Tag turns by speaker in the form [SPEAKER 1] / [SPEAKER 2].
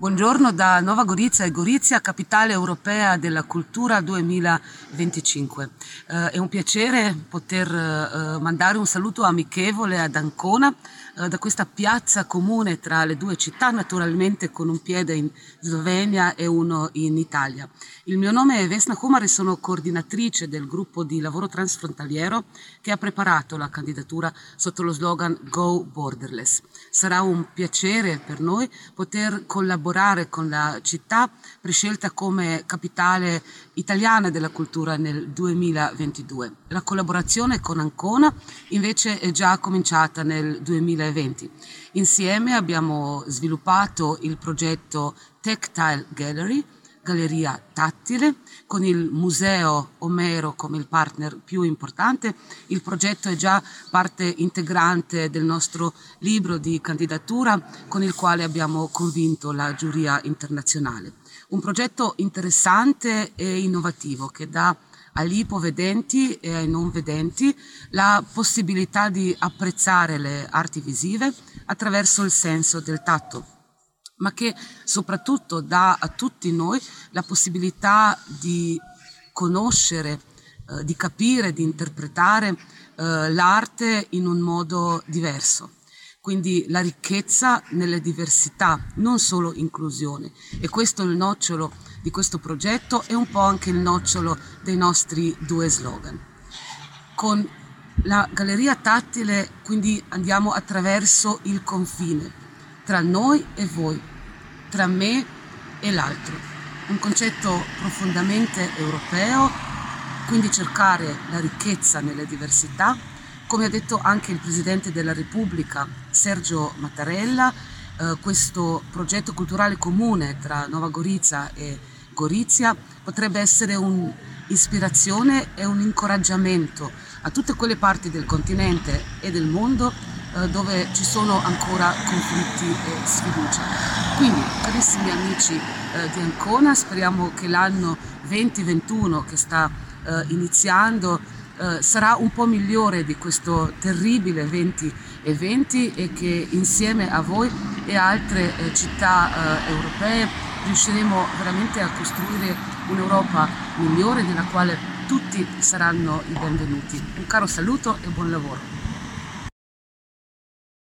[SPEAKER 1] Buongiorno da Nova Gorizia e Gorizia, capitale europea della cultura 2025. Eh, è un piacere poter eh, mandare un saluto amichevole ad Ancona, eh, da questa piazza comune tra le due città, naturalmente con un piede in Slovenia e uno in Italia. Il mio nome è Vesna Kumar e sono coordinatrice del gruppo di lavoro transfrontaliero che ha preparato la candidatura sotto lo slogan Go Borderless. Sarà un piacere per noi poter collaborare collaborare con la città prescelta come capitale italiana della cultura nel 2022. La collaborazione con Ancona invece è già cominciata nel 2020. Insieme abbiamo sviluppato il progetto Tactile Gallery, galleria tattile, con il Museo Omero come il partner più importante. Il progetto è già parte integrante del nostro libro di candidatura con il quale abbiamo convinto la giuria internazionale. Un progetto interessante e innovativo che dà agli ipovedenti e ai non vedenti la possibilità di apprezzare le arti visive attraverso il senso del tatto ma che soprattutto dà a tutti noi la possibilità di conoscere, eh, di capire, di interpretare eh, l'arte in un modo diverso. Quindi la ricchezza nelle diversità, non solo inclusione. E questo è il nocciolo di questo progetto e un po' anche il nocciolo dei nostri due slogan. Con la galleria tattile quindi andiamo attraverso il confine tra noi e voi, tra me e l'altro. Un concetto profondamente europeo, quindi cercare la ricchezza nelle diversità, come ha detto anche il Presidente della Repubblica Sergio Mattarella, eh, questo progetto culturale comune tra Nova Gorizia e Gorizia potrebbe essere un'ispirazione e un incoraggiamento a tutte quelle parti del continente e del mondo eh, dove ci sono ancora conflitti e sfiducia. Quindi, carissimi amici eh, di Ancona, speriamo che l'anno 2021 che sta eh, iniziando eh, sarà un po' migliore di questo terribile 2020 e che insieme a voi e altre eh, città europee riusciremo veramente a costruire un'Europa migliore nella quale tutti saranno i benvenuti. Un caro saluto e buon lavoro.